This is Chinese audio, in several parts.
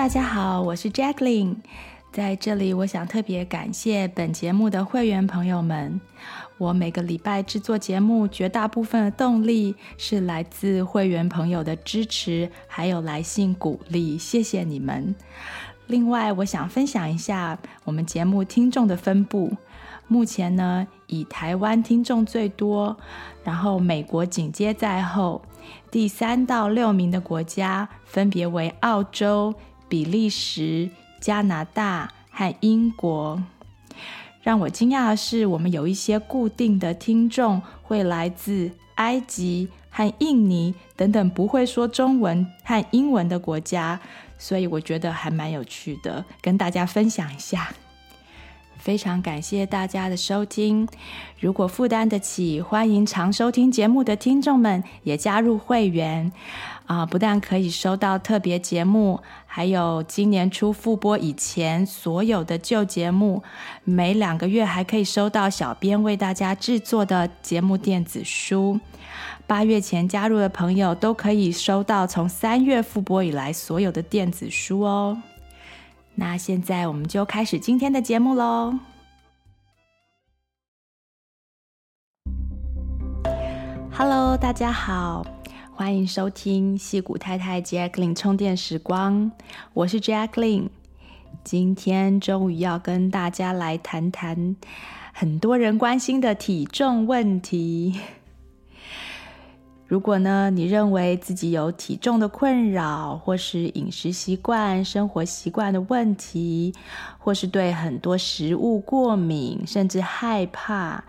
大家好，我是 Jacqueline，在这里我想特别感谢本节目的会员朋友们。我每个礼拜制作节目，绝大部分的动力是来自会员朋友的支持，还有来信鼓励，谢谢你们。另外，我想分享一下我们节目听众的分布。目前呢，以台湾听众最多，然后美国紧接在后，第三到六名的国家分别为澳洲、比利时、加拿大和英国。让我惊讶的是，我们有一些固定的听众会来自埃及和印尼等等不会说中文和英文的国家，所以我觉得还蛮有趣的，跟大家分享一下。非常感谢大家的收听，如果负担得起，欢迎常收听节目的听众们也加入会员。啊，不但可以收到特别节目，还有今年初复播以前所有的旧节目，每两个月还可以收到小编为大家制作的节目电子书。八月前加入的朋友都可以收到从三月复播以来所有的电子书哦。那现在我们就开始今天的节目喽。Hello，大家好。欢迎收听矽谷太太 Jacqueline 充电时光，我是 Jacqueline。今天终于要跟大家来谈谈很多人关心的体重问题。如果呢，你认为自己有体重的困扰，或是饮食习惯、生活习惯的问题，或是对很多食物过敏，甚至害怕，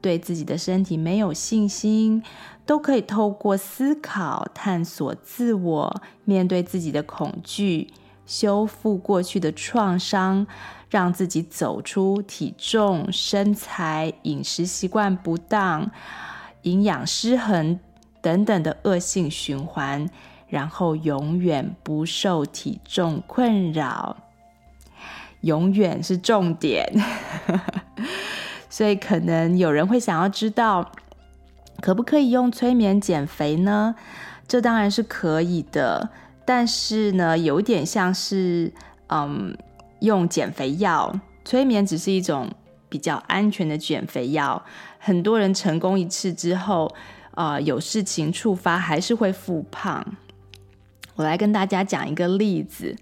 对自己的身体没有信心。都可以透过思考、探索自我，面对自己的恐惧，修复过去的创伤，让自己走出体重、身材、饮食习惯不当、营养失衡等等的恶性循环，然后永远不受体重困扰。永远是重点，所以可能有人会想要知道。可不可以用催眠减肥呢？这当然是可以的，但是呢，有点像是嗯，用减肥药。催眠只是一种比较安全的减肥药。很多人成功一次之后，啊、呃，有事情触发还是会复胖。我来跟大家讲一个例子。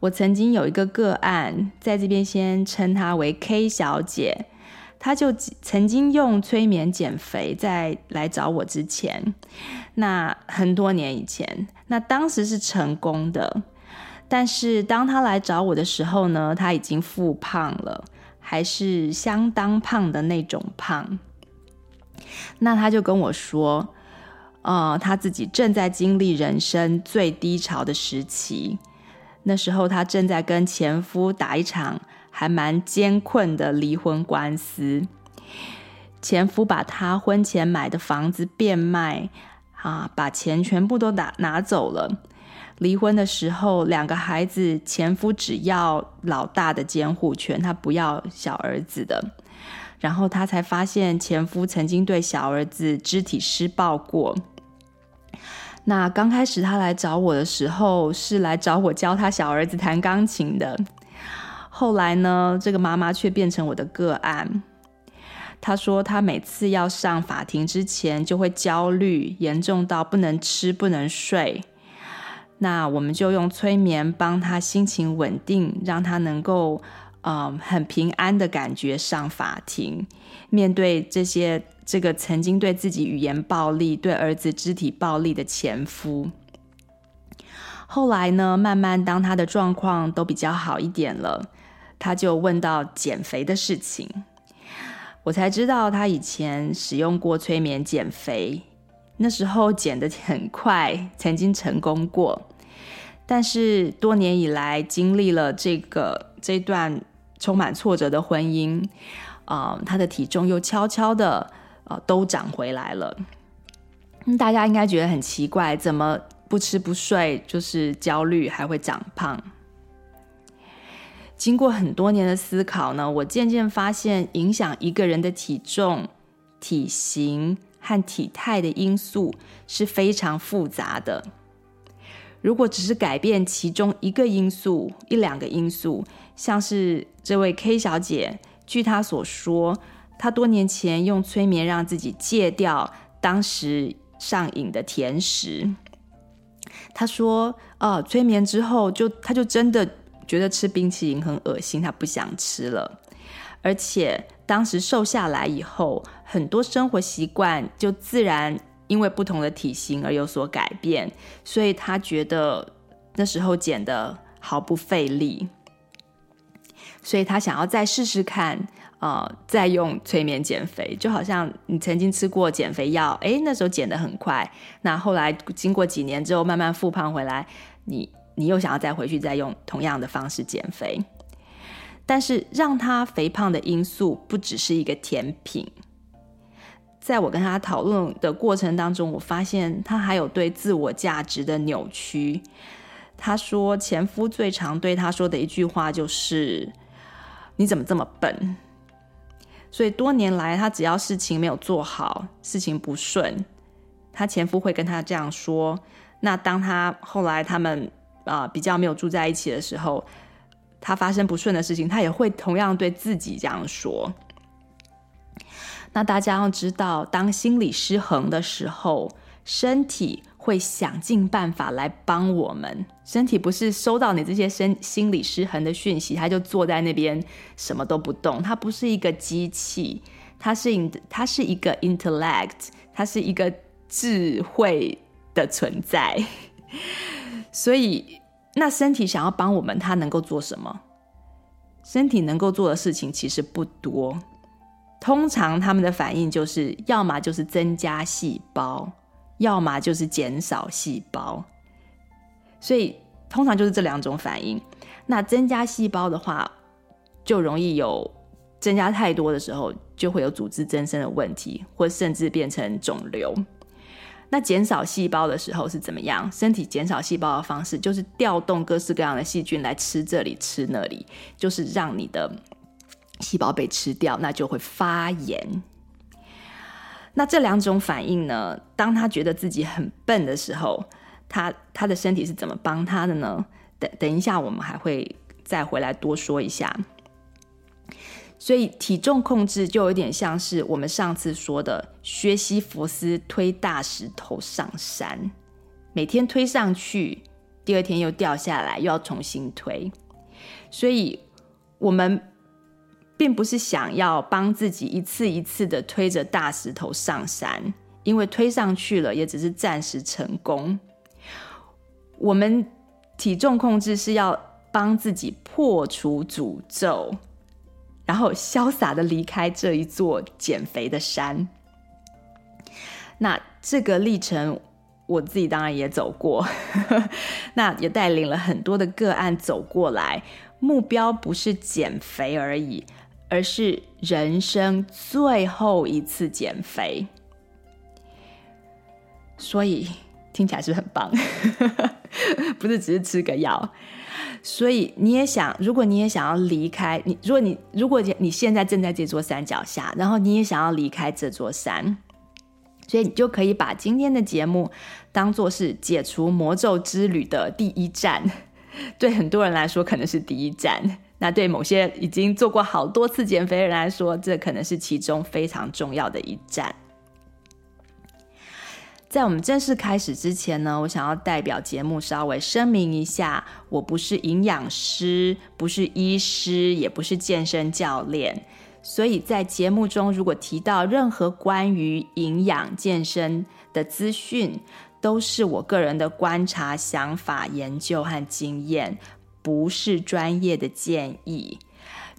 我曾经有一个个案，在这边先称她为 K 小姐。他就曾经用催眠减肥，在来找我之前，那很多年以前，那当时是成功的。但是当他来找我的时候呢，他已经复胖了，还是相当胖的那种胖。那他就跟我说，呃，他自己正在经历人生最低潮的时期，那时候他正在跟前夫打一场。还蛮艰困的离婚官司，前夫把他婚前买的房子变卖，啊，把钱全部都拿拿走了。离婚的时候，两个孩子，前夫只要老大的监护权，他不要小儿子的。然后他才发现，前夫曾经对小儿子肢体施暴过。那刚开始他来找我的时候，是来找我教他小儿子弹钢琴的。后来呢，这个妈妈却变成我的个案。她说，她每次要上法庭之前就会焦虑，严重到不能吃、不能睡。那我们就用催眠帮她心情稳定，让她能够嗯很平安的感觉上法庭，面对这些这个曾经对自己语言暴力、对儿子肢体暴力的前夫。后来呢，慢慢当她的状况都比较好一点了。他就问到减肥的事情，我才知道他以前使用过催眠减肥，那时候减得很快，曾经成功过。但是多年以来经历了这个这段充满挫折的婚姻，啊、他的体重又悄悄的、呃、都长回来了。大家应该觉得很奇怪，怎么不吃不睡就是焦虑，还会长胖？经过很多年的思考呢，我渐渐发现，影响一个人的体重、体型和体态的因素是非常复杂的。如果只是改变其中一个因素、一两个因素，像是这位 K 小姐，据她所说，她多年前用催眠让自己戒掉当时上瘾的甜食。她说：“哦，催眠之后就，她就真的觉得吃冰淇淋很恶心，他不想吃了。而且当时瘦下来以后，很多生活习惯就自然。”因为不同的体型而有所改变，所以他觉得那时候减得毫不费力，所以他想要再试试看，呃，再用催眠减肥，就好像你曾经吃过减肥药，诶，那时候减得很快，那后来经过几年之后慢慢复胖回来，你你又想要再回去再用同样的方式减肥，但是让他肥胖的因素不只是一个甜品。在我跟他讨论的过程当中，我发现他还有对自我价值的扭曲。他说，前夫最常对他说的一句话就是：“你怎么这么笨？”所以多年来，他只要事情没有做好，事情不顺，他前夫会跟他这样说。那当他后来他们啊、呃、比较没有住在一起的时候，他发生不顺的事情，他也会同样对自己这样说。那大家要知道，当心理失衡的时候，身体会想尽办法来帮我们。身体不是收到你这些身心理失衡的讯息，它就坐在那边什么都不动。它不是一个机器，它是它是一个 intellect，它是一个智慧的存在。所以，那身体想要帮我们，它能够做什么？身体能够做的事情其实不多。通常他们的反应就是，要么就是增加细胞，要么就是减少细胞。所以通常就是这两种反应。那增加细胞的话，就容易有增加太多的时候，就会有组织增生的问题，或甚至变成肿瘤。那减少细胞的时候是怎么样？身体减少细胞的方式就是调动各式各样的细菌来吃这里吃那里，就是让你的。细胞被吃掉，那就会发炎。那这两种反应呢？当他觉得自己很笨的时候，他他的身体是怎么帮他的呢？等等一下，我们还会再回来多说一下。所以体重控制就有点像是我们上次说的薛西弗斯推大石头上山，每天推上去，第二天又掉下来，又要重新推。所以我们。并不是想要帮自己一次一次的推着大石头上山，因为推上去了也只是暂时成功。我们体重控制是要帮自己破除诅咒，然后潇洒的离开这一座减肥的山。那这个历程我自己当然也走过，那也带领了很多的个案走过来。目标不是减肥而已。而是人生最后一次减肥，所以听起来是很棒？不是只是吃个药。所以你也想，如果你也想要离开你，如果你如果你现在正在这座山脚下，然后你也想要离开这座山，所以你就可以把今天的节目当做是解除魔咒之旅的第一站。对很多人来说，可能是第一站。那对某些已经做过好多次减肥人来说，这可能是其中非常重要的一站。在我们正式开始之前呢，我想要代表节目稍微声明一下，我不是营养师，不是医师，也不是健身教练，所以在节目中如果提到任何关于营养健身的资讯，都是我个人的观察、想法、研究和经验。不是专业的建议，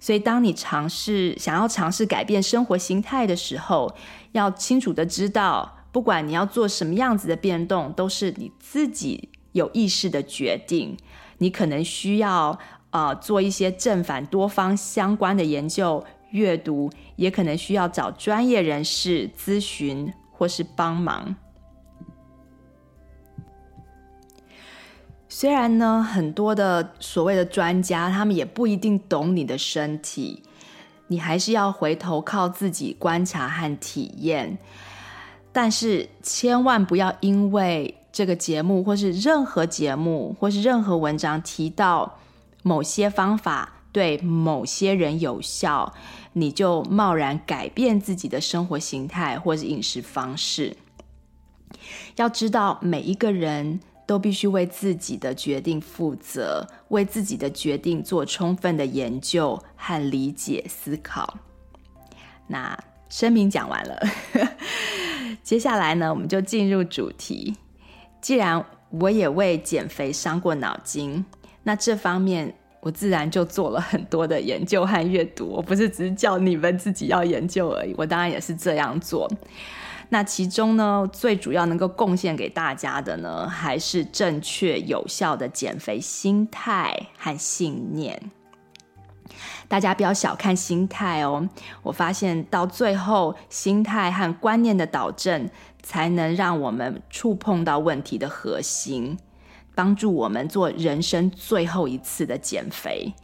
所以当你尝试想要尝试改变生活形态的时候，要清楚的知道，不管你要做什么样子的变动，都是你自己有意识的决定。你可能需要呃做一些正反多方相关的研究、阅读，也可能需要找专业人士咨询或是帮忙。虽然呢，很多的所谓的专家，他们也不一定懂你的身体，你还是要回头靠自己观察和体验。但是千万不要因为这个节目，或是任何节目，或是任何文章提到某些方法对某些人有效，你就贸然改变自己的生活形态或是饮食方式。要知道，每一个人都必须为自己的决定负责，为自己的决定做充分的研究和理解思考。那声明讲完了，接下来呢，我们就进入主题。既然我也为减肥伤过脑筋，那这方面我自然就做了很多的研究和阅读。我不是只是叫你们自己要研究而已，我当然也是这样做。那其中呢，最主要能够贡献给大家的呢，还是正确有效的减肥心态和信念。大家不要小看心态哦，我发现到最后，心态和观念的导正，才能让我们触碰到问题的核心，帮助我们做人生最后一次的减肥。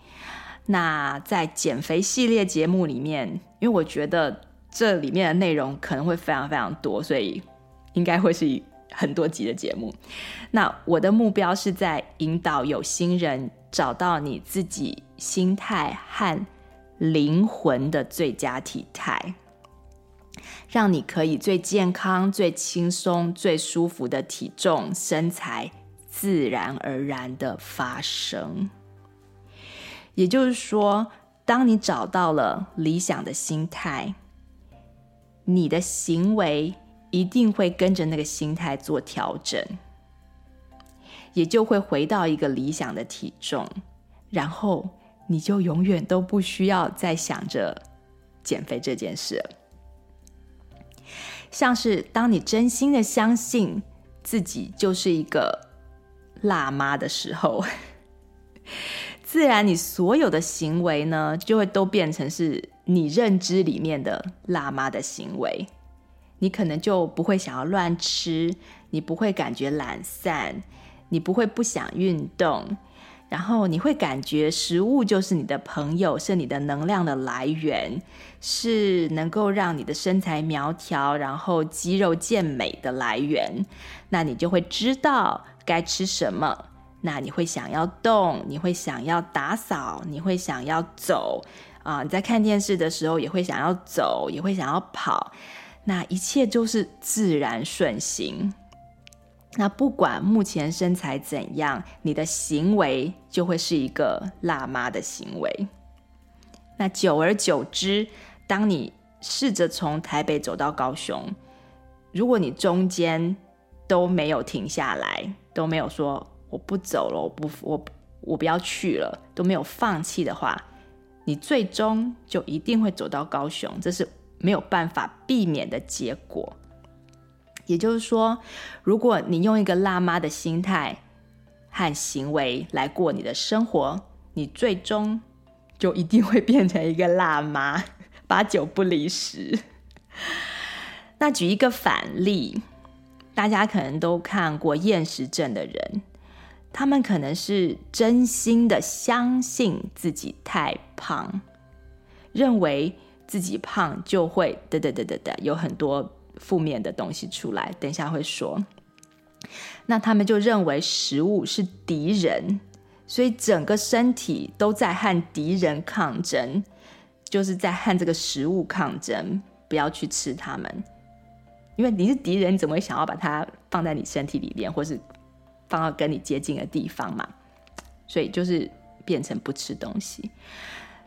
那在减肥系列节目里面，因为我觉得这里面的内容可能会非常非常多，所以应该会是很多集的节目。那我的目标是在引导有心人找到你自己心态和灵魂的最佳体态。让你可以最健康、最轻松、最舒服的体重、身材自然而然的发生。也就是说，当你找到了理想的心态，你的行为一定会跟着那个心态做调整，也就会回到一个理想的体重，然后你就永远都不需要再想着减肥这件事。像是当你真心的相信自己就是一个辣妈的时候，自然你所有的行为呢，就会都变成是你认知里面的辣妈的行为。你可能就不会想要乱吃，你不会感觉懒散，你不会不想运动。然后你会感觉食物就是你的朋友，是你的能量的来源，是能够让你的身材苗条，然后肌肉健美的来源。那你就会知道该吃什么。那你会想要动，你会想要打扫，你会想要走啊！你在看电视的时候也会想要走，也会想要跑。那一切都是自然顺行。那不管目前身材怎样，你的行为就会是一个辣妈的行为。那久而久之，当你试着从台北走到高雄，如果你中间都没有停下来，都没有说我不走了，我不我我不要去了，都没有放弃的话，你最终就一定会走到高雄，这是没有办法避免的结果。也就是说，如果你用一个辣妈的心态和行为来过你的生活，你最终就一定会变成一个辣妈，八九不离十。那举一个反例，大家可能都看过厌食症的人，他们可能是真心的相信自己太胖，认为自己胖就会得得得得得有很多。负面的东西出来，等一下会说。那他们就认为食物是敌人，所以整个身体都在和敌人抗争，就是在和这个食物抗争，不要去吃它们。因为你是敌人，你怎么会想要把它放在你身体里面，或是放到跟你接近的地方嘛？所以就是变成不吃东西。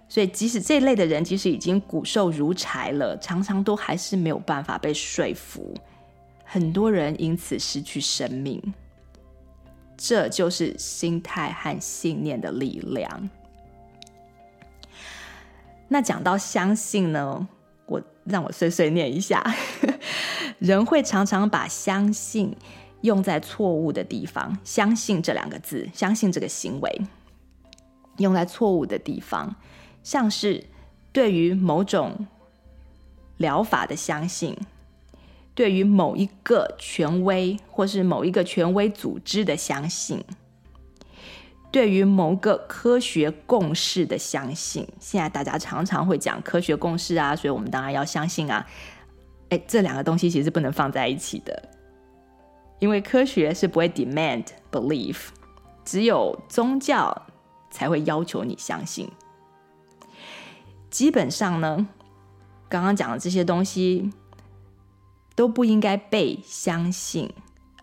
所以，即使这类的人，即使已经骨瘦如柴了，常常都还是没有办法被说服。很多人因此失去生命。这就是心态和信念的力量。那讲到相信呢，我让我碎碎念一下，人会常常把相信用在错误的地方。相信这两个字，相信这个行为，用在错误的地方。像是对于某种疗法的相信，对于某一个权威或是某一个权威组织的相信，对于某个科学共识的相信。现在大家常常会讲科学共识啊，所以我们当然要相信啊。诶，这两个东西其实不能放在一起的。因为科学是不会 demand belief，只有宗教才会要求你相信。基本上呢，刚刚讲的这些东西都不应该被相信，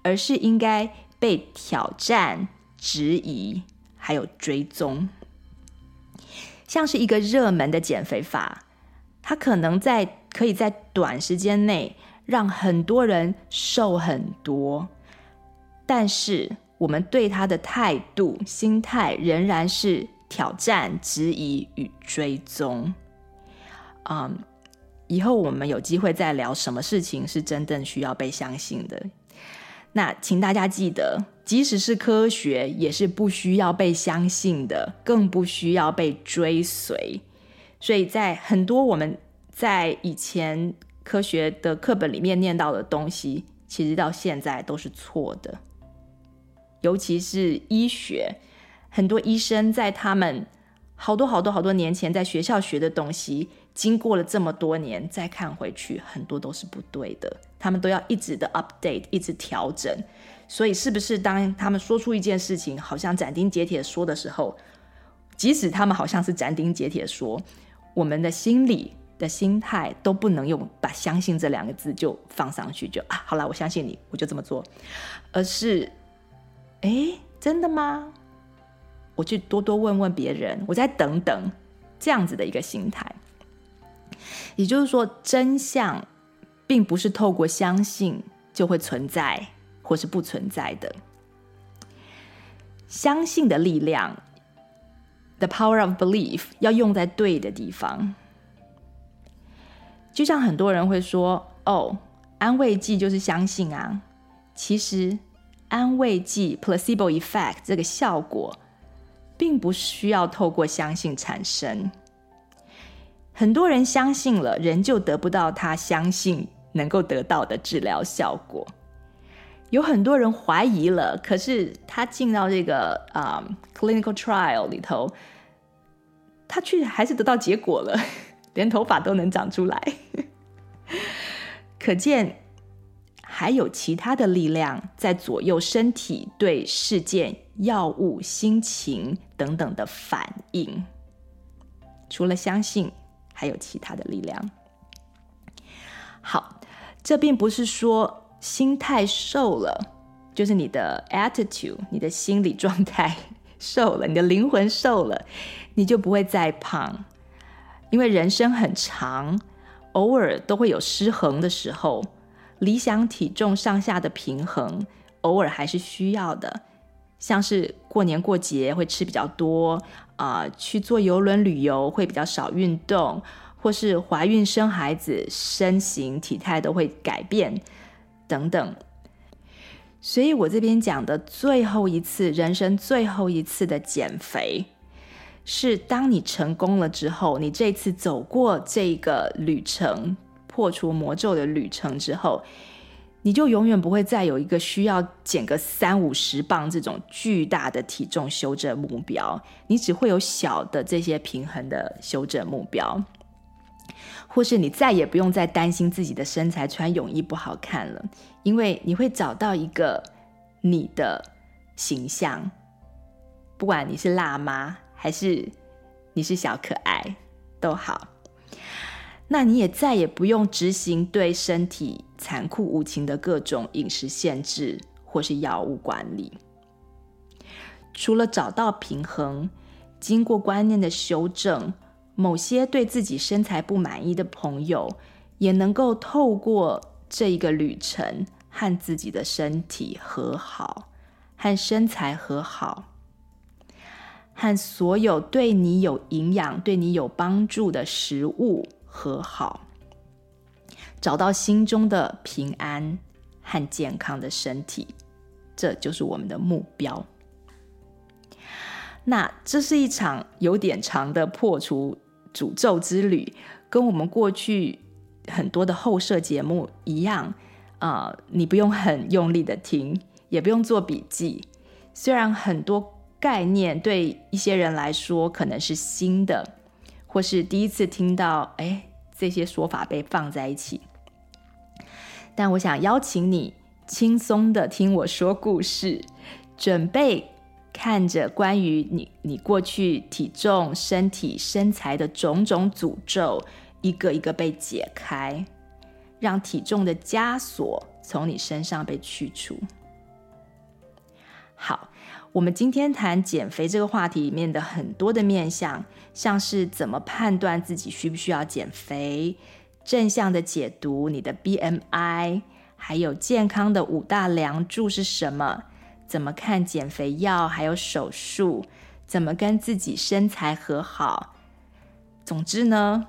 而是应该被挑战、质疑，还有追踪。像是一个热门的减肥法，它可能在可以在短时间内让很多人瘦很多，但是我们对它的态度、心态仍然是挑战、质疑与追踪。嗯以后我们有机会再聊什么事情是真正需要被相信的。那请大家记得，即使是科学，也是不需要被相信的，更不需要被追随。所以在很多我们在以前科学的课本里面念到的东西，其实到现在都是错的。尤其是医学，很多医生在他们好多好多好多年前在学校学的东西。经过了这么多年，再看回去，很多都是不对的。他们都要一直的 update，一直调整。所以，是不是当他们说出一件事情，好像斩钉截铁说的时候，即使他们好像是斩钉截铁说，我们的心里的心态都不能用把“相信”这两个字就放上去，就啊，好了，我相信你，我就这么做。而是，哎，真的吗？我去多多问问别人，我再等等，这样子的一个心态。也就是说，真相并不是透过相信就会存在，或是不存在的。相信的力量，the power of belief，要用在对的地方。就像很多人会说：“哦，安慰剂就是相信啊。”其实，安慰剂 （placebo effect） 这个效果，并不需要透过相信产生。很多人相信了，仍旧得不到他相信能够得到的治疗效果。有很多人怀疑了，可是他进到这个啊、clinical trial 里头，他却还是得到结果了，连头发都能长出来。可见还有其他的力量在左右身体对事件、药物、心情等等的反应，除了相信。还有其他的力量。好，这并不是说心态瘦了，就是你的 attitude，你的心理状态瘦了，你的灵魂瘦了，你就不会再胖。因为人生很长，偶尔都会有失衡的时候，理想体重上下的平衡，偶尔还是需要的。像是过年过节会吃比较多啊、去坐邮轮旅游会比较少运动，或是怀孕生孩子，身形体态都会改变等等。所以我这边讲的最后一次人生最后一次的减肥，是当你成功了之后，你这次走过这个旅程，破除魔咒的旅程之后。你就永远不会再有一个需要减个三五十磅这种巨大的体重修正目标，你只会有小的这些平衡的修正目标，或是你再也不用再担心自己的身材穿泳衣不好看了，因为你会找到一个你的形象，不管你是辣妈还是你是小可爱都好。那你也再也不用执行对身体残酷无情的各种饮食限制或是药物管理。除了找到平衡，经过观念的修正，某些对自己身材不满意的朋友，也能够透过这一个旅程和自己的身体和好，和身材和好，和所有对你有营养、对你有帮助的食物。和好，找到心中的平安和健康的身体，这就是我们的目标。那这是一场有点长的破除诅咒之旅，跟我们过去很多的后设节目一样啊、呃，你不用很用力的听，也不用做笔记。虽然很多概念对一些人来说可能是新的。或是第一次听到，哎，这些说法被放在一起。但我想邀请你轻松的听我说故事，准备看着关于你你过去体重、身体、身材的种种诅咒，一个一个被解开，让体重的枷锁从你身上被去除。好，我们今天谈减肥这个话题里面的很多的面向，像是怎么判断自己需不需要减肥，正向的解读你的 BMI，还有健康的五大梁柱是什么，怎么看减肥药，还有手术，怎么跟自己身材和好。总之呢，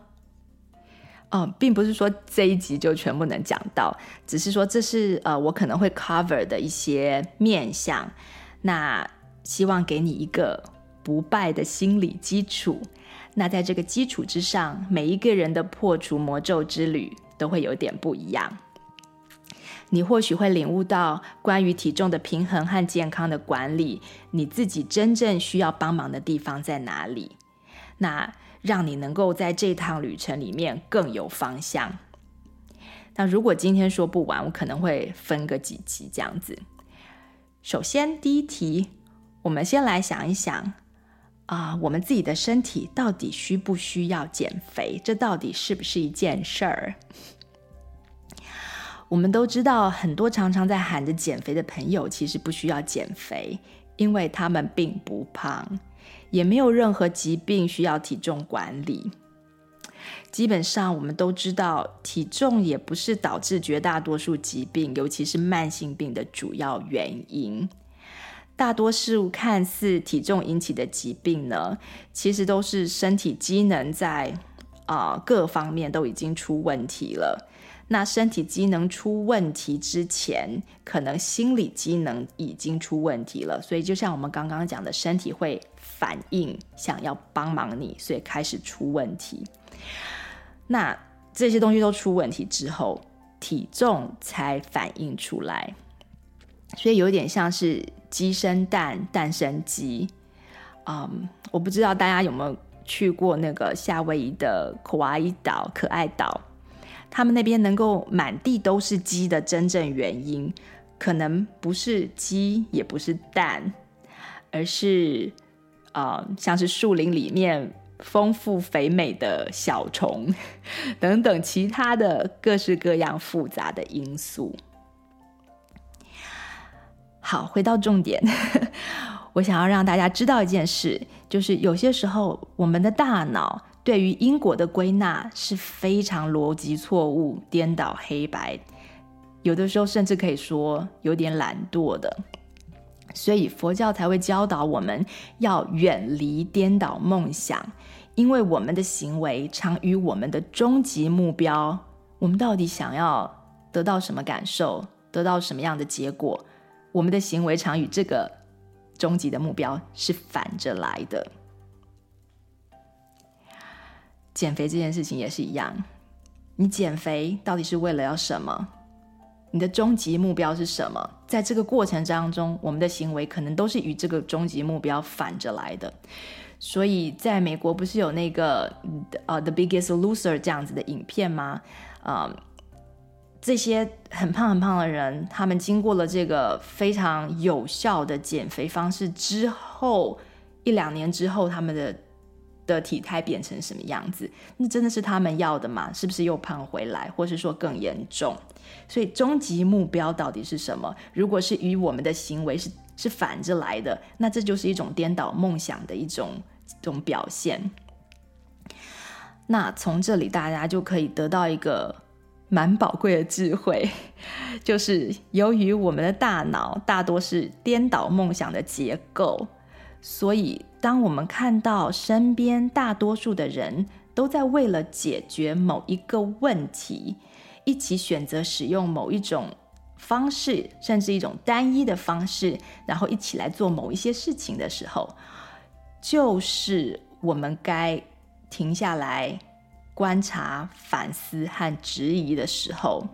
哦，并不是说这一集就全部能讲到，只是说这是呃我可能会 cover 的一些面向。那希望给你一个不败的心理基础。那在这个基础之上，每一个人的破除魔咒之旅都会有点不一样。你或许会领悟到关于体重的平衡和健康的管理，你自己真正需要帮忙的地方在哪里？那让你能够在这趟旅程里面更有方向。那如果今天说不完，我可能会分个几集这样子。首先，第一题，我们先来想一想，啊、我们自己的身体到底需不需要减肥？这到底是不是一件事儿？我们都知道，很多常常在喊着减肥的朋友，其实不需要减肥，因为他们并不胖，也没有任何疾病需要体重管理。基本上，我们都知道，体重也不是导致绝大多数疾病，尤其是慢性病的主要原因。大多数看似体重引起的疾病呢，其实都是身体机能在啊、各方面都已经出问题了。那身体机能出问题之前，可能心理机能已经出问题了。所以，就像我们刚刚讲的，身体会反应，想要帮忙你，所以开始出问题。那这些东西都出问题之后，体重才反应出来，所以有点像是鸡生蛋，蛋生鸡。嗯，我不知道大家有没有去过那个夏威夷的可爱岛，可爱岛，他们那边能够满地都是鸡的真正原因，可能不是鸡，也不是蛋，而是啊、像是树林里面。丰富肥美的小虫，等等其他的各式各样复杂的因素。好，回到重点，我想要让大家知道一件事，就是有些时候我们的大脑对于因果的归纳是非常逻辑错误、颠倒黑白，有的时候甚至可以说有点懒惰的。所以佛教才会教导我们要远离颠倒梦想，因为我们的行为常与我们的终极目标，我们到底想要得到什么感受，得到什么样的结果，我们的行为常与这个终极的目标是反着来的。减肥这件事情也是一样，你减肥到底是为了要什么？你的终极目标是什么？在这个过程当中，我们的行为可能都是与这个终极目标反着来的。所以，在美国不是有那个呃《The Biggest Loser》这样子的影片吗？啊、呃，这些很胖很胖的人，他们经过了这个非常有效的减肥方式之后，一两年之后，他们的。的体态变成什么样子？那真的是他们要的吗？是不是又胖回来，或是说更严重？所以终极目标到底是什么？如果是与我们的行为是是反着来的，那这就是一种颠倒梦想的一种一种表现。那从这里大家就可以得到一个蛮宝贵的智慧，就是由于我们的大脑大多是颠倒梦想的结构。所以，当我们看到身边大多数的人都在为了解决某一个问题，一起选择使用某一种方式，甚至一种单一的方式，然后一起来做某一些事情的时候，就是我们该停下来观察、反思和质疑的时候，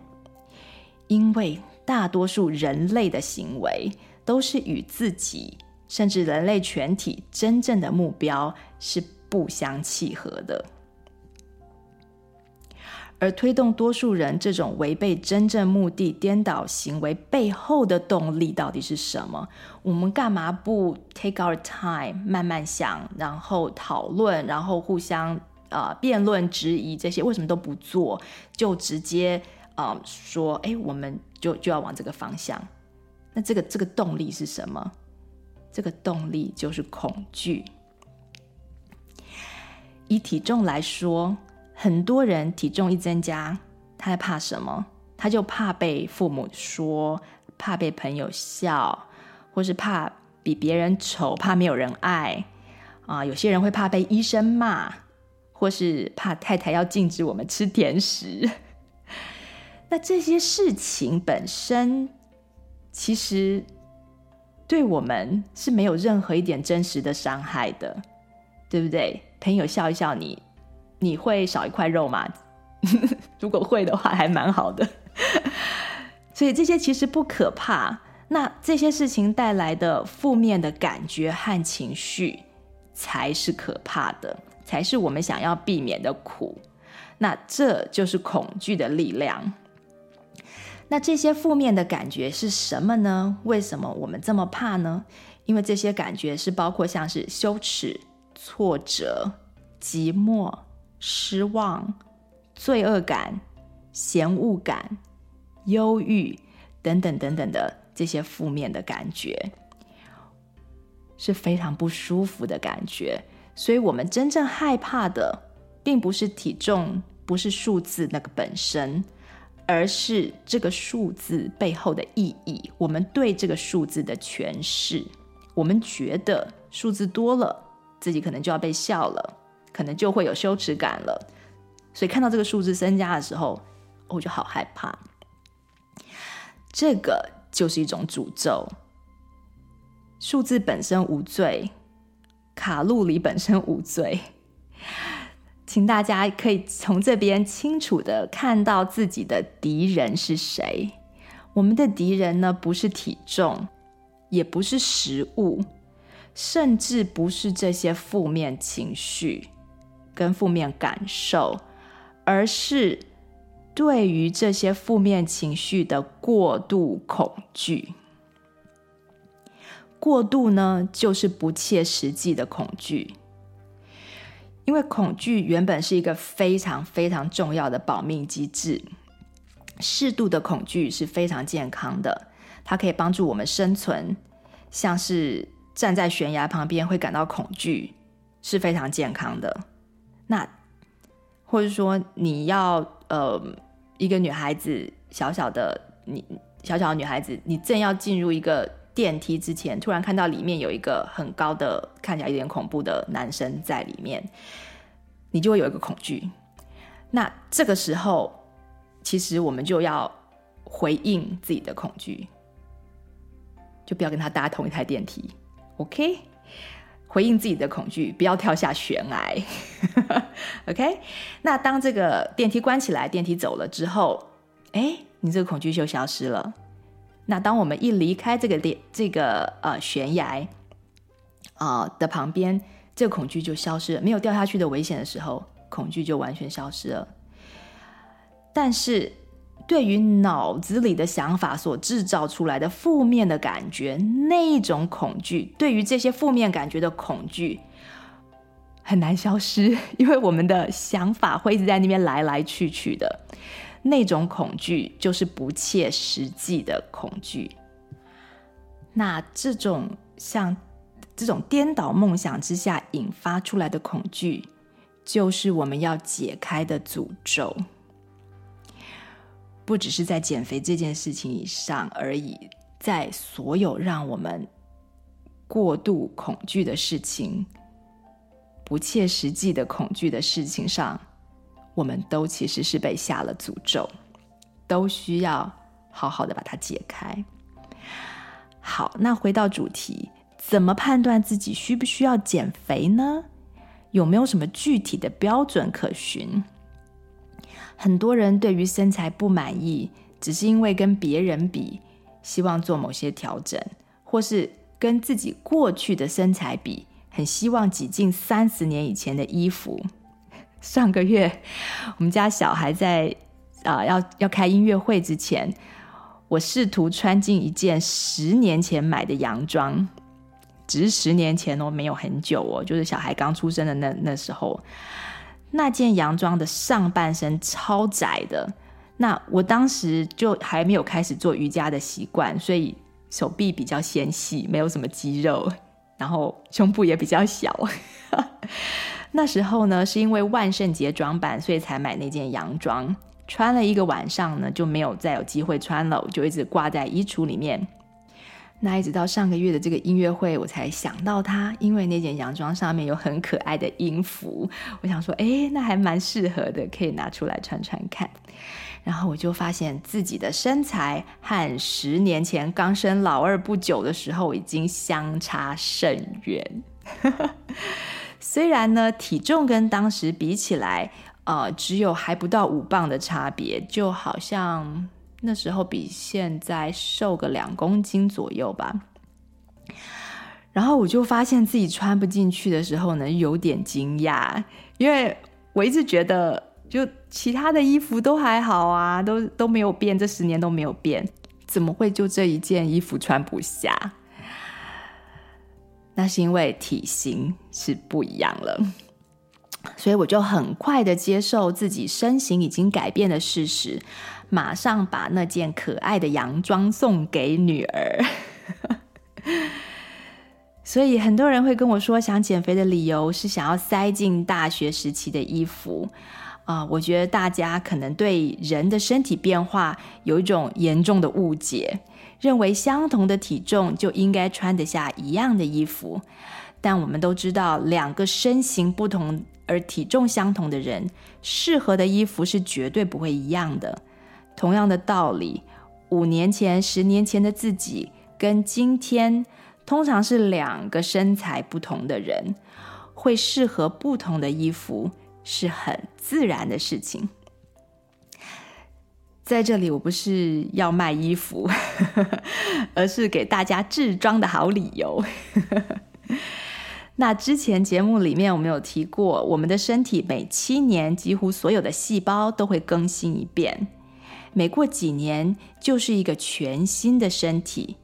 因为大多数人类的行为都是与自己。甚至人类全体真正的目标是不相契合的，而推动多数人这种违背真正目的、颠倒行为背后的动力到底是什么？我们干嘛不 take our time，慢慢想，然后讨论，然后互相呃辩论、质疑这些，为什么都不做？就直接呃说，哎，我们就就要往这个方向。那这个这个动力是什么？这个动力就是恐惧。以体重来说。很多人体重一增加，他在怕什么？他就怕被父母说，怕被朋友笑，或是怕比别人丑，怕没有人爱啊。有些人会怕被医生骂，或是怕太太要禁止我们吃甜食。那这些事情本身，其实对我们是没有任何一点真实的伤害的，对不对？朋友笑一笑你。你会少一块肉吗？如果会的话，还蛮好的。所以这些其实不可怕。那这些事情带来的负面的感觉和情绪，才是可怕的，才是我们想要避免的苦。那这就是恐惧的力量。那这些负面的感觉是什么呢？为什么我们这么怕呢？因为这些感觉是包括像是羞耻、挫折、寂寞。失望、罪恶感、嫌恶感、忧郁等等等等的这些负面的感觉，是非常不舒服的感觉。所以，我们真正害怕的，并不是体重，不是数字那个本身，而是这个数字背后的意义。我们对这个数字的诠释，我们觉得数字多了，自己可能就要被笑了。可能就会有羞耻感了，所以看到这个数字增加的时候，我就好害怕。这个就是一种诅咒。数字本身无罪，卡路里本身无罪，请大家可以从这边清楚的看到自己的敌人是谁。我们的敌人呢，不是体重，也不是食物，甚至不是这些负面情绪。跟负面感受，而是对于这些负面情绪的过度恐惧。过度呢，就是不切实际的恐惧。因为恐惧原本是一个非常非常重要的保命机制，适度的恐惧是非常健康的，它可以帮助我们生存。像是站在悬崖旁边会感到恐惧，是非常健康的。那，或者说你要呃，一个女孩子小小的你小小的女孩子，你正要进入一个电梯之前，突然看到里面有一个很高的，看起来有点恐怖的男生在里面，你就会有一个恐惧。那这个时候，其实我们就要回应自己的恐惧，就不要跟他搭同一台电梯，OK？回应自己的恐惧，不要跳下悬崖。OK，那当这个电梯关起来，电梯走了之后，哎，你这个恐惧就消失了。那当我们一离开这个电这个呃悬崖啊、的旁边，这个恐惧就消失了，没有掉下去的危险的时候，恐惧就完全消失了。但是。对于脑子里的想法所制造出来的负面的感觉，那一种恐惧，对于这些负面感觉的恐惧很难消失，因为我们的想法会一直在那边来来去去的。那种恐惧就是不切实际的恐惧。那这种像这种颠倒梦想之下引发出来的恐惧，就是我们要解开的诅咒。不只是在减肥这件事情以上而已，在所有让我们过度恐惧的事情、不切实际的恐惧的事情上，我们都其实是被下了诅咒，都需要好好的把它解开。好，那回到主题，怎么判断自己需不需要减肥呢？有没有什么具体的标准可循？很多人对于身材不满意，只是因为跟别人比，希望做某些调整，或是跟自己过去的身材比，很希望挤进三十年以前的衣服。上个月我们家小孩在啊、呃、要要开音乐会之前，我试图穿进一件十年前买的洋装，只是十年前哦，没有很久哦，就是小孩刚出生的那那时候，那件洋装的上半身超窄的，那我当时就还没有开始做瑜伽的习惯，所以手臂比较纤细，没有什么肌肉，然后胸部也比较小。那时候呢，是因为万圣节装扮，所以才买那件洋装。穿了一个晚上呢，就没有再有机会穿了，我就一直挂在衣橱里面。那一直到上个月的这个音乐会，我才想到它，因为那件洋装上面有很可爱的音符，我想说，哎，那还蛮适合的，可以拿出来穿穿看。然后我就发现自己的身材和十年前刚生老二不久的时候已经相差甚远。虽然呢，体重跟当时比起来，呃，只有还不到五磅的差别，就好像那时候比现在瘦个两公斤左右吧。然后我就发现自己穿不进去的时候呢，有点惊讶，因为我一直觉得，就其他的衣服都还好啊，都都没有变，这十年都没有变，怎么会就这一件衣服穿不下？那是因为体型是不一样了，所以我就很快的接受自己身形已经改变的事实，马上把那件可爱的洋装送给女儿。所以很多人会跟我说，想减肥的理由是想要塞进大学时期的衣服啊，我觉得大家可能对人的身体变化有一种严重的误解。认为相同的体重就应该穿得下一样的衣服，但我们都知道，两个身形不同而体重相同的人，适合的衣服是绝对不会一样的。同样的道理，五年前、十年前的自己跟今天，通常是两个身材不同的人，会适合不同的衣服，是很自然的事情。在这里，我不是要卖衣服，而是给大家置装的好理由。那之前节目里面我们有提过，我们的身体每七年几乎所有的细胞都会更新一遍，每过几年就是一个全新的身体，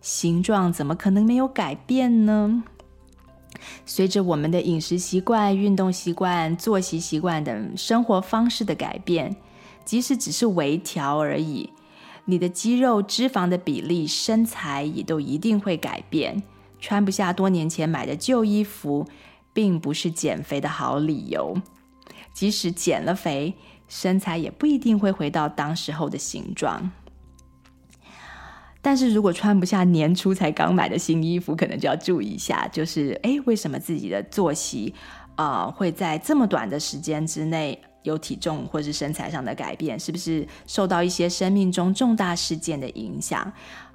形状怎么可能没有改变呢？随着我们的饮食习惯、运动习惯、作息习惯等生活方式的改变。即使只是微调而已，你的肌肉、脂肪的比例、身材也都一定会改变。穿不下多年前买的旧衣服，并不是减肥的好理由。即使减了肥，身材也不一定会回到当时候的形状。但是如果穿不下年初才刚买的新衣服，可能就要注意一下，就是诶，为什么自己的作息啊、呃、会在这么短的时间之内？有体重或是身材上的改变，是不是受到一些生命中重大事件的影响？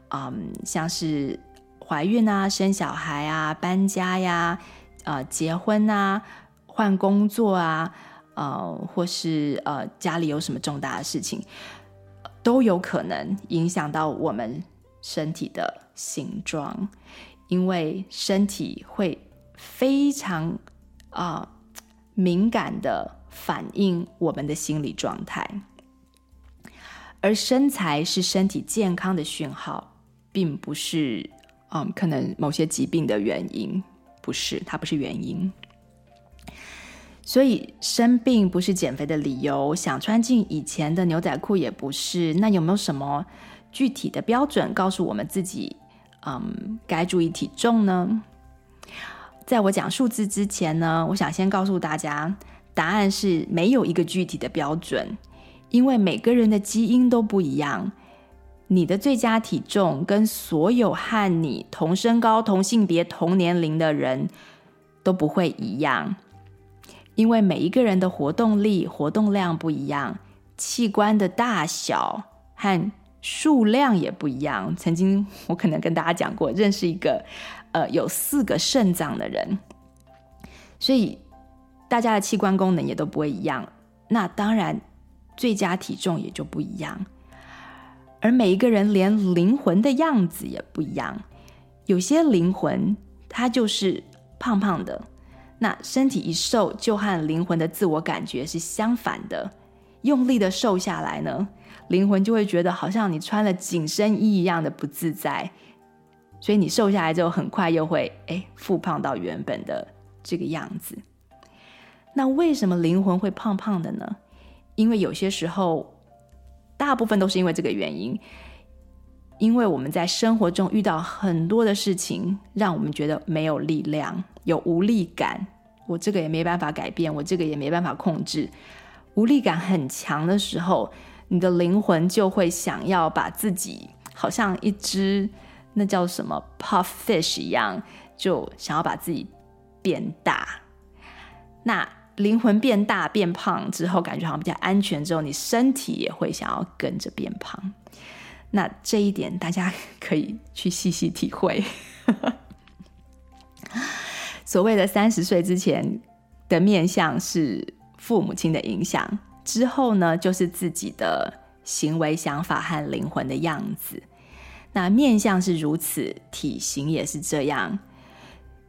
嗯，像是怀孕啊、生小孩啊、搬家呀、呃、结婚啊、换工作啊，呃，或是呃家里有什么重大的事情，都有可能影响到我们身体的形状，因为身体会非常啊、敏感的。反映我们的心理状态，而身材是身体健康的讯号，并不是嗯，可能某些疾病的原因，不是，它不是原因。所以生病不是减肥的理由，想穿进以前的牛仔裤也不是。那有没有什么具体的标准告诉我们自己，嗯，该注意体重呢？在我讲数字之前呢，我想先告诉大家。答案是没有一个具体的标准，因为每个人的基因都不一样。你的最佳体重跟所有和你同身高、同性别、同年龄的人都不会一样，因为每一个人的活动力、活动量不一样，器官的大小和数量也不一样。曾经我可能跟大家讲过，认识一个呃有四个肾脏的人，所以。大家的器官功能也都不会一样，那当然最佳体重也就不一样。而每一个人连灵魂的样子也不一样，有些灵魂它就是胖胖的，那身体一瘦，就和灵魂的自我感觉是相反的。用力的瘦下来呢，灵魂就会觉得好像你穿了紧身衣一样的不自在。所以你瘦下来之后，很快又会哎复胖到原本的这个样子。那为什么灵魂会胖胖的呢？因为有些时候，大部分都是因为这个原因，因为我们在生活中遇到很多的事情，让我们觉得没有力量，有无力感。我这个也没办法改变，我这个也没办法控制。无力感很强的时候，你的灵魂就会想要把自己好像一只。那叫什么 puff fish 一样，就想要把自己变大。那灵魂变大变胖之后，感觉好像比较安全。之后，你身体也会想要跟着变胖。那这一点大家可以去细细体会。所谓的三十岁之前的面相是父母亲的影响，之后呢，就是自己的行为、想法和灵魂的样子。那面相是如此，体型也是这样。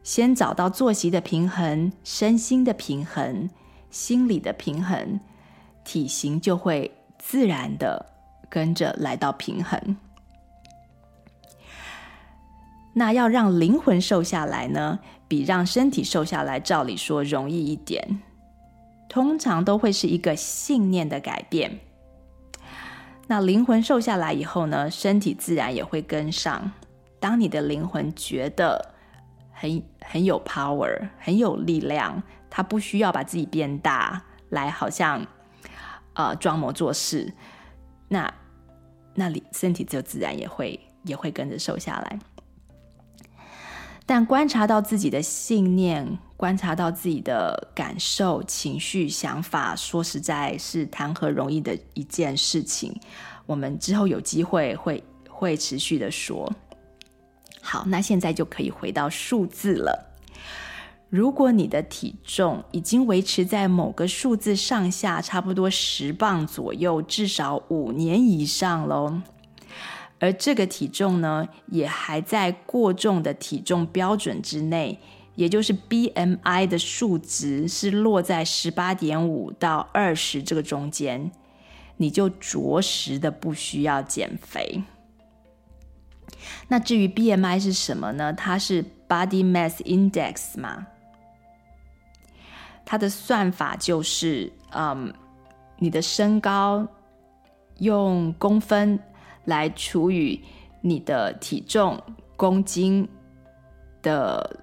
先找到作息的平衡、身心的平衡、心理的平衡，体型就会自然的跟着来到平衡。那要让灵魂瘦下来呢，比让身体瘦下来，照理说容易一点。通常都会是一个信念的改变。那灵魂瘦下来以后呢，身体自然也会跟上。当你的灵魂觉得很很有 power，很有力量，他不需要把自己变大来，好像呃装模作势，那那里身体就自然也会也会跟着瘦下来。但观察到自己的信念，观察到自己的感受、情绪、想法，说实在是谈何容易的一件事情。我们之后有机会会会持续的说。好，那现在就可以回到数字了。如果你的体重已经维持在某个数字上下，差不多十磅左右，至少五年以上喽。而这个体重呢，也还在过重的体重标准之内，也就是 BMI 的数值是落在十八点五到二十这个中间，你就着实的不需要减肥。那至于 BMI 是什么呢？它是 Body Mass Index 嘛，它的算法就是，嗯，你的身高用公分。来除以你的体重公斤的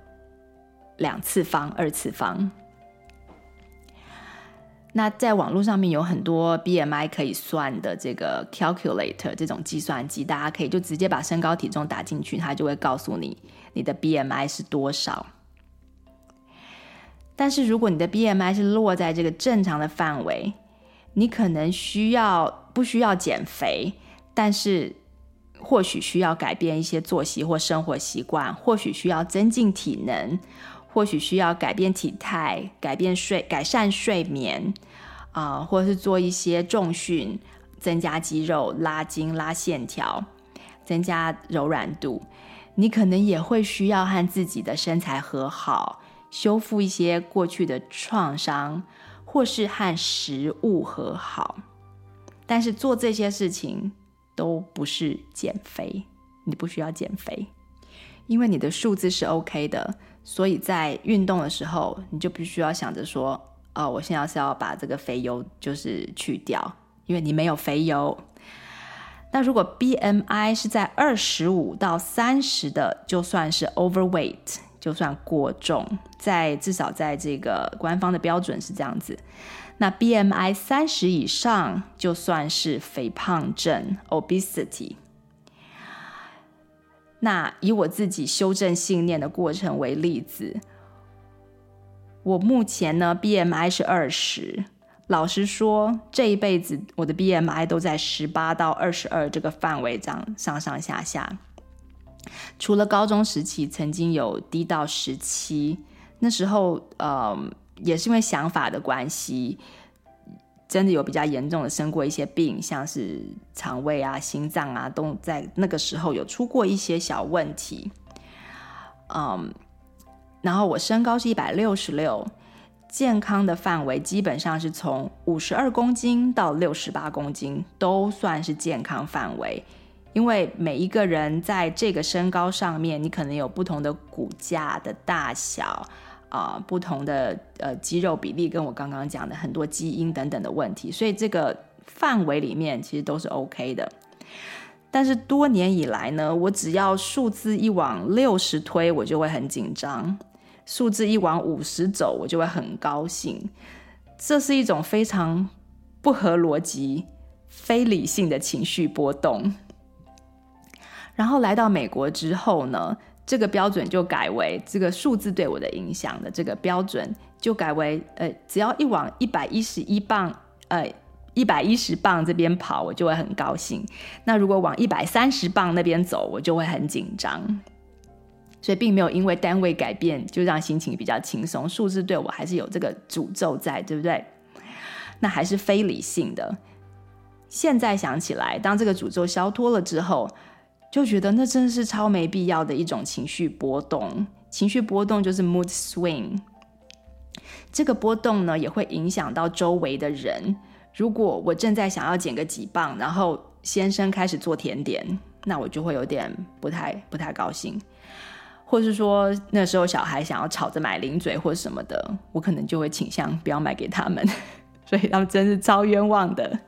两次方、二次方。那在网络上面有很多 BMI 可以算的这个 calculator 这种计算机，大家可以就直接把身高体重打进去，它就会告诉你你的 BMI 是多少。但是如果你的 BMI 是落在这个正常的范围，你可能需要不需要减肥？但是，或许需要改变一些作息或生活习惯，或许需要增进体能，或许需要改变体态、改变睡、改善睡眠，啊、或是做一些重训，增加肌肉、拉筋、拉线条，增加柔软度。你可能也会需要和自己的身材和好，修复一些过去的创伤，或是和食物和好。但是做这些事情，都不是减肥，你不需要减肥，因为你的数字是 OK 的，所以在运动的时候，你就必须要想着说，哦，我现在是要把这个肥油就是去掉，因为你没有肥油。那如果 BMI 是在二十五到三十的，就算是 overweight，就算过重，在至少在这个官方的标准是这样子。那 BMI 三十以上就算是肥胖症 （obesity）。那以我自己修正信念的过程为例子，我目前呢 BMI 是二十，老实说，这一辈子我的 BMI 都在十八到二十二这个范围这样上上下下。除了高中时期曾经有低到十七，那时候呃。也是因为想法的关系，真的有比较严重的生过一些病，像是肠胃啊、心脏啊，都在那个时候有出过一些小问题。嗯，然后我身高是一百六十六，健康的范围基本上是从五十二公斤到六十八公斤都算是健康范围。因为每一个人在这个身高上面，你可能有不同的骨架的大小啊、不同的呃肌肉比例，跟我刚刚讲的很多基因等等的问题，所以这个范围里面其实都是 OK 的。但是多年以来呢，我只要数字一往六十推，我就会很紧张；数字一往五十走，我就会很高兴。这是一种非常不合逻辑、非理性的情绪波动。然后来到美国之后呢，这个标准就改为这个数字对我的影响的这个标准就改为呃，只要一往一百一十一磅，呃，一百一十磅这边跑，我就会很高兴。那如果往一百三十磅那边走，我就会很紧张。所以并没有因为单位改变就让心情比较轻松，数字对我还是有这个诅咒在，对不对？那还是非理性的。现在想起来，当这个诅咒消脱了之后。就觉得那真的是超没必要的一种情绪波动，情绪波动就是 mood swing。这个波动呢，也会影响到周围的人。如果我正在想要减个几磅，然后先生开始做甜点，那我就会有点不太不太高兴。或是说那时候小孩想要吵着买零嘴或什么的，我可能就会倾向不要买给他们。所以他们真是超冤枉的。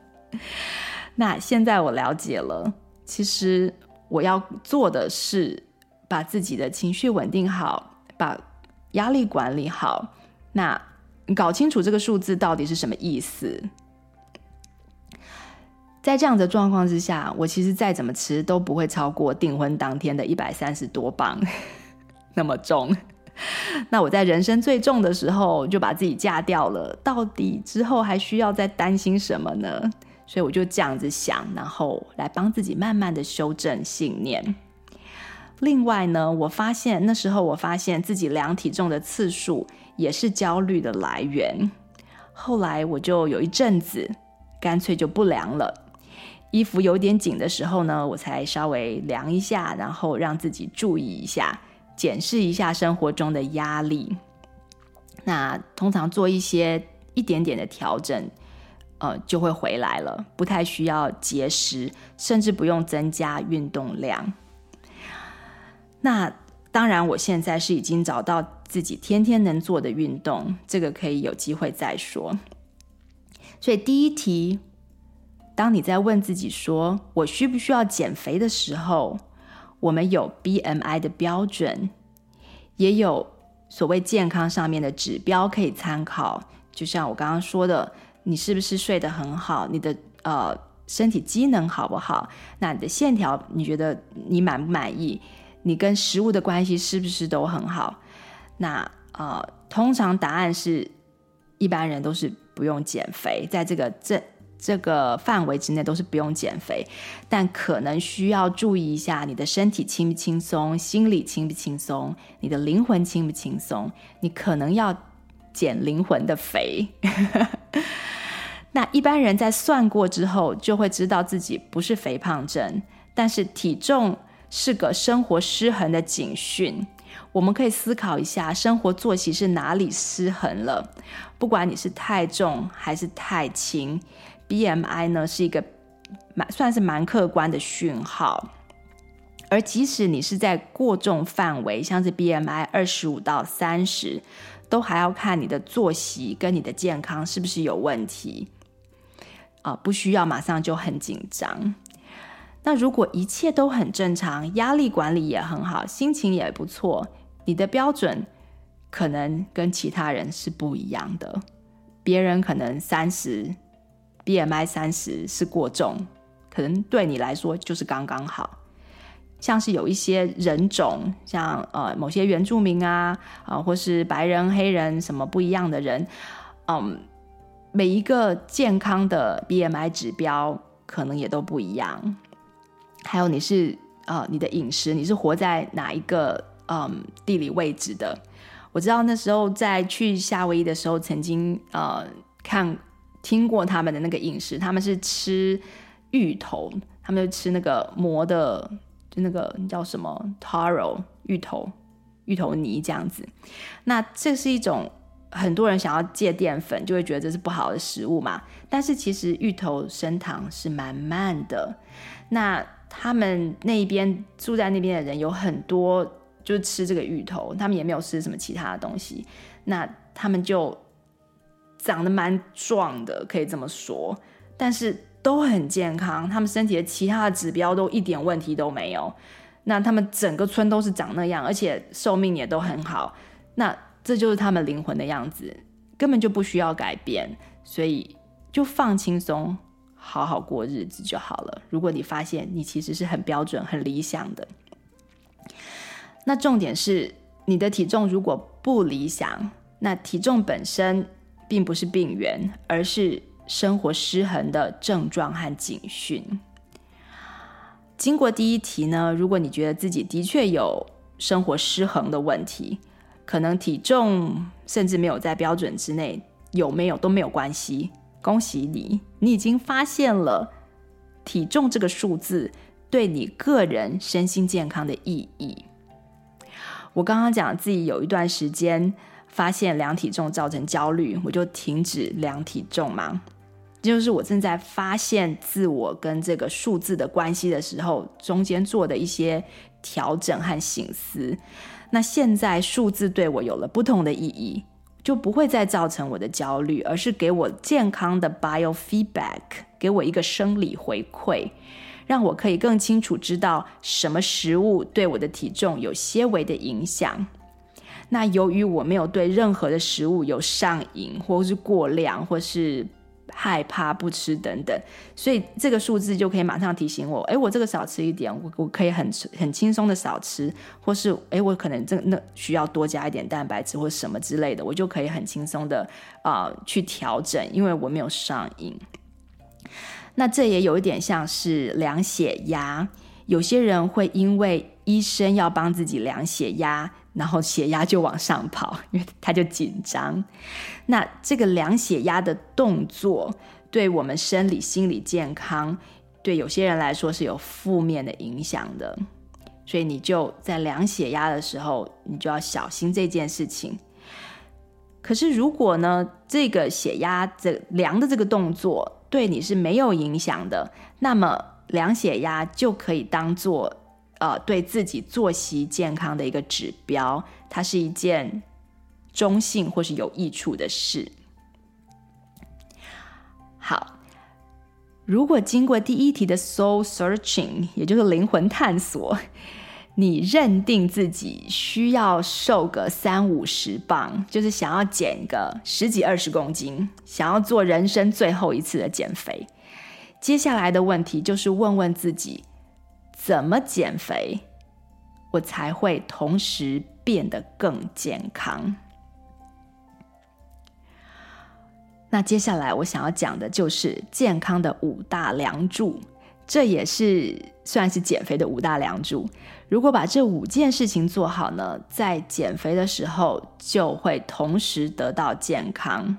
那现在我了解了，其实。我要做的是把自己的情绪稳定好，把压力管理好。那搞清楚这个数字到底是什么意思。在这样的状况之下，我其实再怎么吃都不会超过订婚当天的一百三十多磅 那么重。那我在人生最重的时候就把自己嫁掉了，到底之后还需要再担心什么呢？所以我就这样子想，然后来帮自己慢慢的修正信念。另外呢，我发现那时候我发现自己量体重的次数也是焦虑的来源。后来我就有一阵子干脆就不量了，衣服有点紧的时候呢，我才稍微量一下，然后让自己注意一下，检视一下生活中的压力。那通常做一些一点点的调整。呃，就会回来了，不太需要节食，甚至不用增加运动量。那当然，我现在是已经找到自己天天能做的运动，这个可以有机会再说。所以第一题，当你在问自己说我需不需要减肥的时候，我们有 BMI 的标准，也有所谓健康上面的指标可以参考，就像我刚刚说的。你是不是睡得很好？你的呃身体机能好不好？那你的线条，你觉得你满不满意？你跟食物的关系是不是都很好？那呃，通常答案是，一般人都是不用减肥，在这个这这个范围之内都是不用减肥，但可能需要注意一下你的身体轻不轻松，心理轻不轻松，你的灵魂轻不轻松？你可能要减灵魂的肥。那一般人在算过之后，就会知道自己不是肥胖症，但是体重是个生活失衡的警讯。我们可以思考一下，生活作息是哪里失衡了？不管你是太重还是太轻，BMI 呢是一个蛮算是蛮客观的讯号。而即使你是在过重范围，像是 BMI 二十五到三十，都还要看你的作息跟你的健康是不是有问题。啊，不需要马上就很紧张。那如果一切都很正常，压力管理也很好，心情也不错，你的标准可能跟其他人是不一样的。别人可能三十，BMI 三十是过重，可能对你来说就是刚刚好。像是有一些人种，像呃某些原住民啊，啊、或是白人、黑人什么不一样的人，嗯。每一个健康的 BMI 指标可能也都不一样，还有你是呃你的饮食，你是活在哪一个嗯地理位置的？我知道那时候在去夏威夷的时候，曾经呃看听过他们的那个饮食，他们是吃芋头，他们就吃那个磨的，就那个叫什么 taro 芋头。芋头泥这样子。那这是一种很多人想要戒淀粉，就会觉得这是不好的食物嘛。但是其实芋头升糖是蛮慢的。那他们那边住在那边的人有很多，就吃这个芋头，他们也没有吃什么其他的东西。那他们就长得蛮壮的，可以这么说，但是都很健康，他们身体的其他的指标都一点问题都没有。那他们整个村都是长那样，而且寿命也都很好。那这就是他们灵魂的样子，根本就不需要改变，所以就放轻松。好好过日子就好了。如果你发现你其实是很标准、很理想的，那重点是你的体重如果不理想，那体重本身并不是病源，而是生活失衡的症状和警讯。经过第一题呢，如果你觉得自己的确有生活失衡的问题，可能体重甚至没有在标准之内，有没有都没有关系。恭喜你，你已经发现了体重这个数字对你个人身心健康的意义。我刚刚讲自己有一段时间发现量体重造成焦虑，我就停止量体重嘛。就是我正在发现自我跟这个数字的关系的时候，中间做的一些调整和醒思。那现在数字对我有了不同的意义。就不会再造成我的焦虑，而是给我健康的 biofeedback，给我一个生理回馈，让我可以更清楚知道什么食物对我的体重有些微的影响。那由于我没有对任何的食物有上瘾，或是过量，或是害怕不吃等等，所以这个数字就可以马上提醒我，哎，我这个少吃一点，我我可以很很轻松的少吃，或是哎，我可能这那需要多加一点蛋白质或什么之类的，我就可以很轻松的啊、去调整，因为我没有上瘾。那这也有一点像是量血压，有些人会因为医生要帮自己量血压。然后血压就往上跑，因为他就紧张。那这个量血压的动作，对我们生理、心理健康，对有些人来说是有负面的影响的。所以你就在量血压的时候，你就要小心这件事情。可是如果呢，这个血压这量的这个动作对你是没有影响的，那么量血压就可以当做。呃，对自己作息健康的一个指标，它是一件中性或是有益处的事。好，如果经过第一题的 soul searching，也就是灵魂探索，你认定自己需要瘦个三五十磅，就是想要减个十几二十公斤，想要做人生最后一次的减肥。接下来的问题就是问问自己。怎么减肥，我才会同时变得更健康？那接下来我想要讲的就是健康的五大梁柱，这也是算是减肥的五大梁柱。如果把这五件事情做好呢，在减肥的时候就会同时得到健康。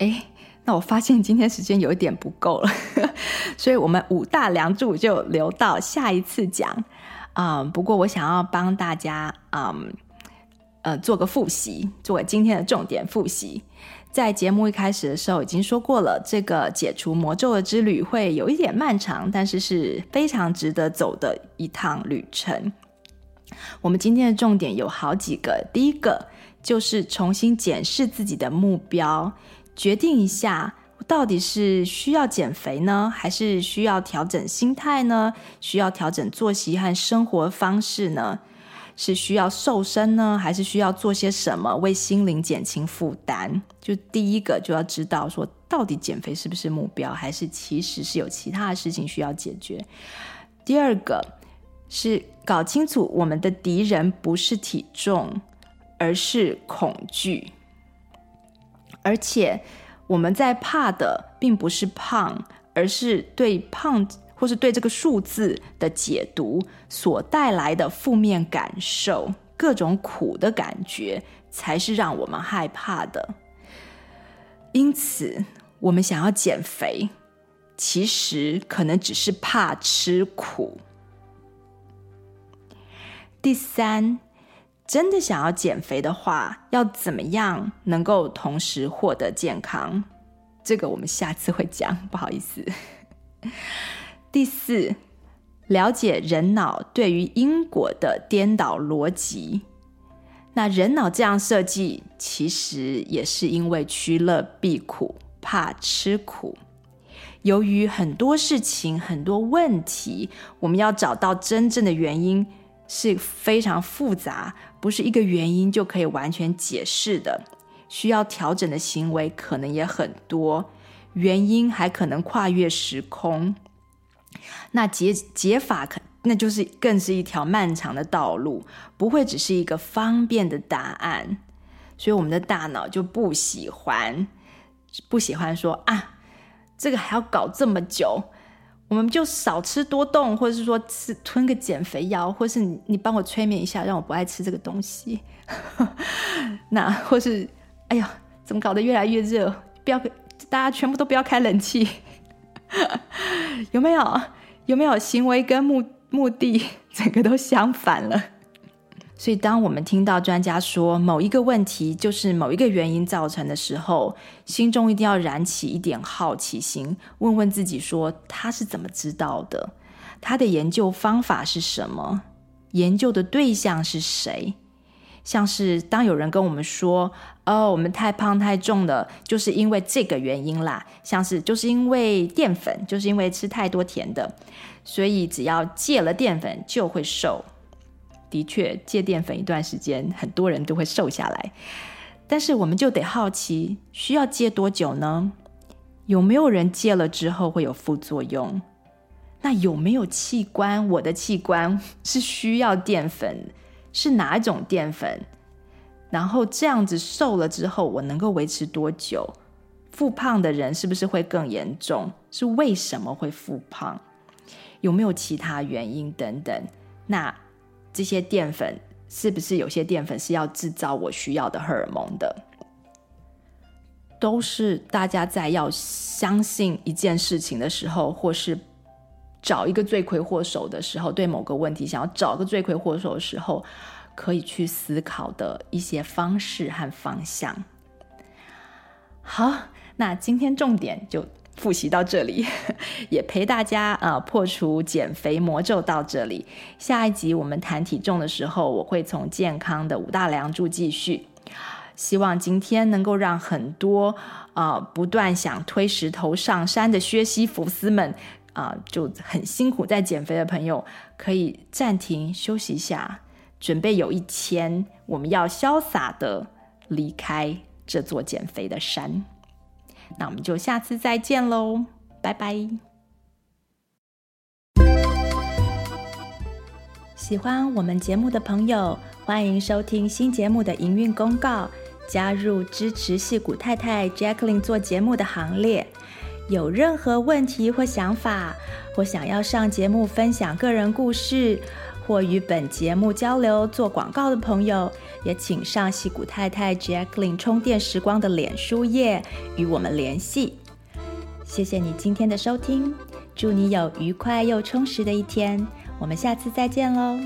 诶那我发现今天时间有一点不够了，所以我们五大梁柱就留到下一次讲。啊、不过我想要帮大家，嗯，呃，做个复习，作为今天的重点复习。在节目一开始的时候已经说过了，这个解除魔咒的之旅会有一点漫长，但是是非常值得走的一趟旅程。我们今天的重点有好几个，第一个就是重新检视自己的目标。决定一下，到底是需要减肥呢，还是需要调整心态呢？需要调整作息和生活方式呢？是需要瘦身呢，还是需要做些什么为心灵减轻负担？就第一个就要知道说，到底减肥是不是目标，还是其实是有其他的事情需要解决？第二个是搞清楚我们的敌人不是体重，而是恐惧。而且，我们在怕的并不是胖，而是对胖或是对这个数字的解读所带来的负面感受，各种苦的感觉，才是让我们害怕的。因此，我们想要减肥，其实可能只是怕吃苦。第三，真的想要减肥的话，要怎么样能够同时获得健康？这个我们下次会讲，不好意思。第四，了解人脑对于因果的颠倒逻辑。那人脑这样设计，其实也是因为趋乐避苦，怕吃苦。由于很多事情、很多问题，我们要找到真正的原因是非常复杂，不是一个原因就可以完全解释的。需要调整的行为可能也很多，原因还可能跨越时空。那解解法可那就是更是一条漫长的道路，不会只是一个方便的答案。所以我们的大脑就不喜欢，不喜欢说啊。这个还要搞这么久，我们就少吃多动，或者是说吃吞个减肥药，或是你你帮我催眠一下，让我不爱吃这个东西。那或是哎呀，怎么搞得越来越热？不要，大家全部都不要开冷气。有没有？有没有行为跟目目的整个都相反了？所以，当我们听到专家说某一个问题就是某一个原因造成的时候，心中一定要燃起一点好奇心，问问自己说：他是怎么知道的？他的研究方法是什么？研究的对象是谁？像是当有人跟我们说：“哦，我们太胖太重了，就是因为这个原因啦。”像是就是因为淀粉，就是因为吃太多甜的，所以只要戒了淀粉就会瘦。的确，戒淀粉一段时间，很多人都会瘦下来。但是，我们就得好奇，需要戒多久呢？有没有人戒了之后会有副作用？那有没有器官？我的器官是需要淀粉，是哪一种淀粉？然后这样子瘦了之后，我能够维持多久？复胖的人是不是会更严重？是为什么会复胖？有没有其他原因？等等。那。这些淀粉是不是有些淀粉是要制造我需要的荷尔蒙的？都是大家在要相信一件事情的时候，或是找一个罪魁祸首的时候，对某个问题想要找个罪魁祸首的时候，可以去思考的一些方式和方向。好，那今天重点就。复习到这里，也陪大家呃破除减肥魔咒到这里。下一集我们谈体重的时候，我会从健康的五大梁柱继续。希望今天能够让很多呃不断想推石头上山的薛西弗斯们啊、呃，就很辛苦在减肥的朋友，可以暂停休息一下，准备有一天我们要潇洒的离开这座减肥的山。那我们就下次再见喽，拜拜！喜欢我们节目的朋友，欢迎收听新节目的营运公告，加入支持戏骨太太 Jacqueline 做节目的行列。有任何问题或想法，或想要上节目分享个人故事，或与本节目交流做广告的朋友，也请上西谷太太 Jacqueline 充电时光的脸书页与我们联系。谢谢你今天的收听，祝你有愉快又充实的一天，我们下次再见喽。